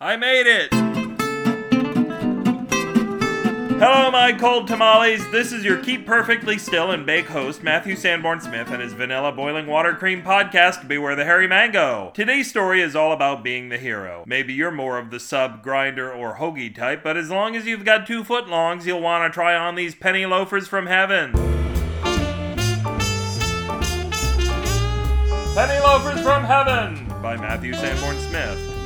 I made it! Hello, my cold tamales. This is your Keep Perfectly Still and Bake host, Matthew Sanborn Smith, and his vanilla boiling water cream podcast, Beware the Hairy Mango. Today's story is all about being the hero. Maybe you're more of the sub, grinder, or hoagie type, but as long as you've got two foot longs, you'll want to try on these penny loafers from heaven. Penny Loafers from Heaven by Matthew Sanborn Smith.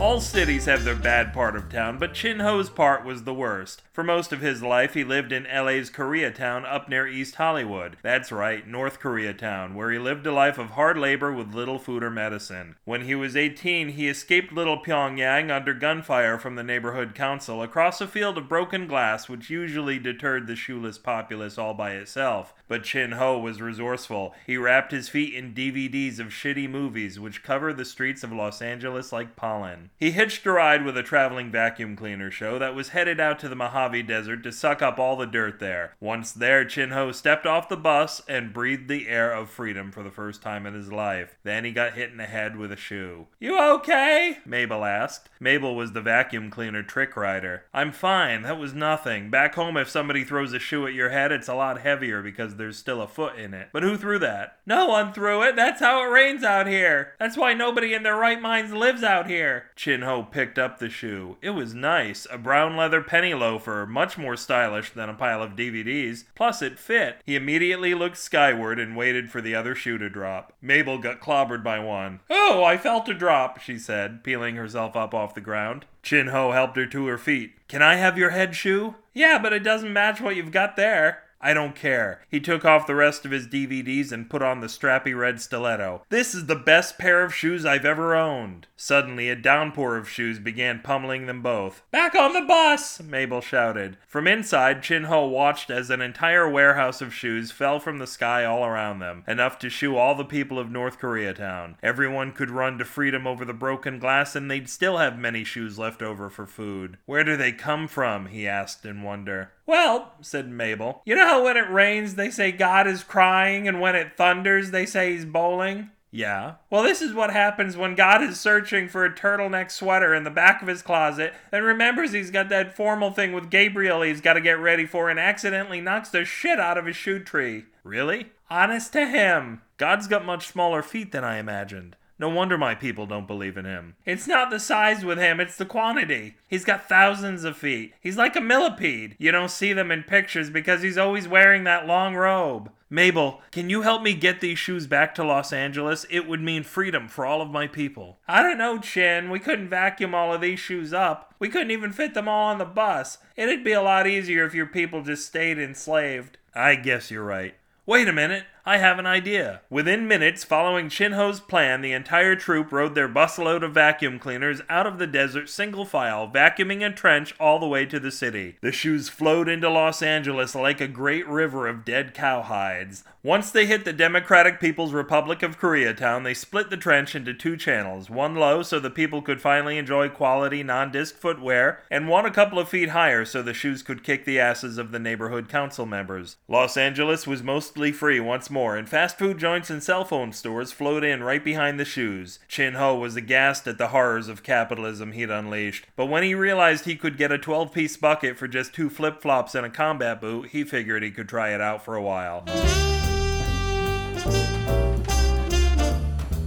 All cities have their bad part of town, but Chin Ho's part was the worst. For most of his life, he lived in LA's Koreatown up near East Hollywood. That's right, North Koreatown, where he lived a life of hard labor with little food or medicine. When he was 18, he escaped Little Pyongyang under gunfire from the neighborhood council across a field of broken glass which usually deterred the shoeless populace all by itself. But Chin Ho was resourceful. He wrapped his feet in DVDs of shitty movies which cover the streets of Los Angeles like pollen. He hitched a ride with a traveling vacuum cleaner show that was headed out to the Mojave Desert to suck up all the dirt there. Once there, Chin Ho stepped off the bus and breathed the air of freedom for the first time in his life. Then he got hit in the head with a shoe. You okay? Mabel asked. Mabel was the vacuum cleaner trick rider. I'm fine. That was nothing. Back home, if somebody throws a shoe at your head, it's a lot heavier because there's still a foot in it. But who threw that? No one threw it. That's how it rains out here. That's why nobody in their right minds lives out here. Chin Ho picked up the shoe. It was nice. A brown leather penny loafer, much more stylish than a pile of DVDs. Plus, it fit. He immediately looked skyward and waited for the other shoe to drop. Mabel got clobbered by one. Oh, I felt a drop, she said, peeling herself up off the ground. Chin Ho helped her to her feet. Can I have your head shoe? Yeah, but it doesn't match what you've got there. I don't care. He took off the rest of his DVDs and put on the strappy red stiletto. This is the best pair of shoes I've ever owned. Suddenly, a downpour of shoes began pummeling them both. Back on the bus! Mabel shouted. From inside, Chin Ho watched as an entire warehouse of shoes fell from the sky all around them, enough to shoe all the people of North Koreatown. Everyone could run to freedom over the broken glass, and they'd still have many shoes left over for food. Where do they come from? he asked in wonder. Well, said Mabel, you know how when it rains they say God is crying, and when it thunders they say he's bowling? Yeah. Well, this is what happens when God is searching for a turtleneck sweater in the back of his closet and remembers he's got that formal thing with Gabriel he's got to get ready for and accidentally knocks the shit out of his shoe tree. Really? Honest to him. God's got much smaller feet than I imagined. No wonder my people don't believe in him. It's not the size with him, it's the quantity. He's got thousands of feet. He's like a millipede. You don't see them in pictures because he's always wearing that long robe. Mabel, can you help me get these shoes back to Los Angeles? It would mean freedom for all of my people. I don't know, Chin. We couldn't vacuum all of these shoes up. We couldn't even fit them all on the bus. It'd be a lot easier if your people just stayed enslaved. I guess you're right. Wait a minute. I have an idea. Within minutes following Chin Ho's plan, the entire troop rode their busload of vacuum cleaners out of the desert single file, vacuuming a trench all the way to the city. The shoes flowed into Los Angeles like a great river of dead cowhides. Once they hit the Democratic People's Republic of Koreatown, they split the trench into two channels, one low so the people could finally enjoy quality non-disc footwear, and one a couple of feet higher so the shoes could kick the asses of the neighborhood council members. Los Angeles was mostly free once more, and fast food joints and cell phone stores flowed in right behind the shoes. Chin Ho was aghast at the horrors of capitalism he'd unleashed, but when he realized he could get a 12 piece bucket for just two flip flops and a combat boot, he figured he could try it out for a while.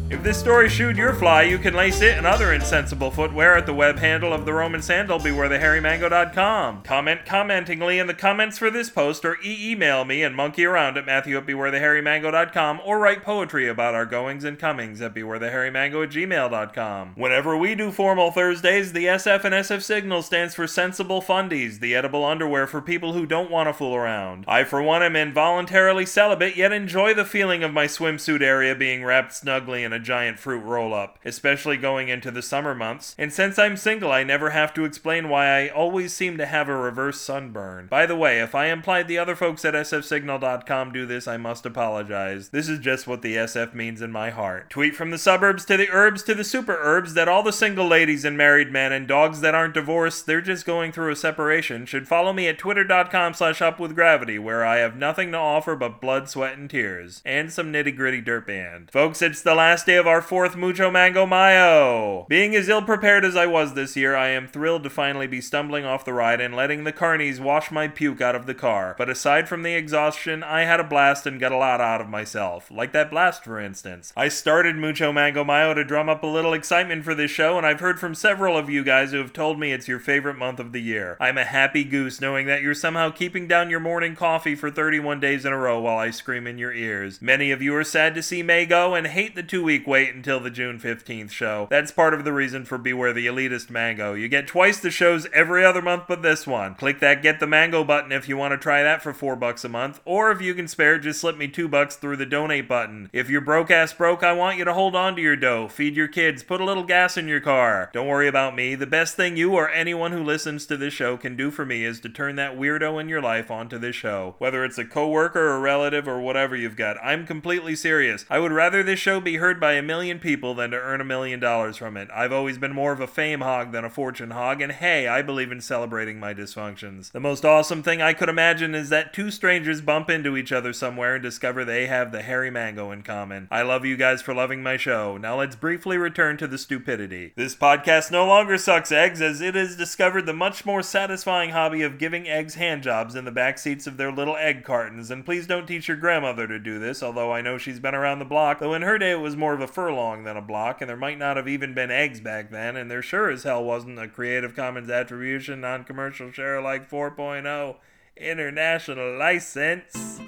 If this story shooed your fly, you can lace it and other insensible footwear at the web handle of the Roman Sandal, bewarethehairymango.com. Comment commentingly in the comments for this post, or e email me and monkey around at Matthew at bewarethehairymango.com, or write poetry about our goings and comings at bewarethehairymango at gmail.com. Whenever we do formal Thursdays, the SF and SF Signal stands for Sensible Fundies, the edible underwear for people who don't want to fool around. I, for one, am involuntarily celibate, yet enjoy the feeling of my swimsuit area being wrapped snugly in a giant fruit roll up, especially going into the summer months. And since I'm single, I never have to explain why I always seem to have a reverse sunburn. By the way, if I implied the other folks at sfsignal.com do this, I must apologize. This is just what the SF means in my heart. Tweet from the suburbs to the herbs to the super herbs that all the single ladies and married men and dogs that aren't divorced, they're just going through a separation, should follow me at twitter.com slash upwithgravity, where I have nothing to offer but blood, sweat, and tears, and some nitty gritty dirt band. Folks, it's the last day of our fourth Mucho Mango Mayo. Being as ill prepared as I was this year, I am thrilled to finally be stumbling off the ride and letting the carnies wash my puke out of the car. But aside from the exhaustion, I had a blast and got a lot out of myself. Like that blast, for instance. I started Mucho Mango Mayo to drum up a little excitement for this show, and I've heard from several of you guys who have told me it's your favorite month of the year. I'm a happy goose knowing that you're somehow keeping down your morning coffee for 31 days in a row while I scream in your ears. Many of you are sad to see May go and hate the two week wait until the June 15th show. That's part of the reason for Beware the Elitist Mango. You get twice the shows every other month but this one. Click that Get the Mango button if you want to try that for 4 bucks a month, or if you can spare, just slip me 2 bucks through the donate button. If you're broke ass broke, I want you to hold on to your dough, feed your kids, put a little gas in your car. Don't worry about me. The best thing you or anyone who listens to this show can do for me is to turn that weirdo in your life onto this show. Whether it's a coworker or relative or whatever you've got, I'm completely serious. I would rather this show be heard by a million people than to earn a million dollars from it. I've always been more of a fame hog than a fortune hog, and hey, I believe in celebrating my dysfunctions. The most awesome thing I could imagine is that two strangers bump into each other somewhere and discover they have the hairy mango in common. I love you guys for loving my show. Now let's briefly return to the stupidity. This podcast no longer sucks eggs as it has discovered the much more satisfying hobby of giving eggs handjobs in the back seats of their little egg cartons. And please don't teach your grandmother to do this, although I know she's been around the block, though in her day it was more of a furlong than a block, and there might not have even been eggs back then, and there sure as hell wasn't a Creative Commons Attribution Non Commercial Share Alike 4.0 international license.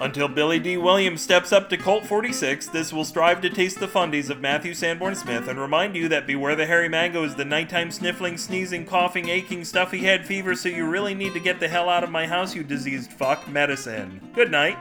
Until Billy Dee Williams steps up to Colt 46, this will strive to taste the fundies of Matthew Sanborn Smith and remind you that Beware the Hairy Mango is the nighttime sniffling, sneezing, coughing, aching, stuffy head fever, so you really need to get the hell out of my house, you diseased fuck, medicine. Good night.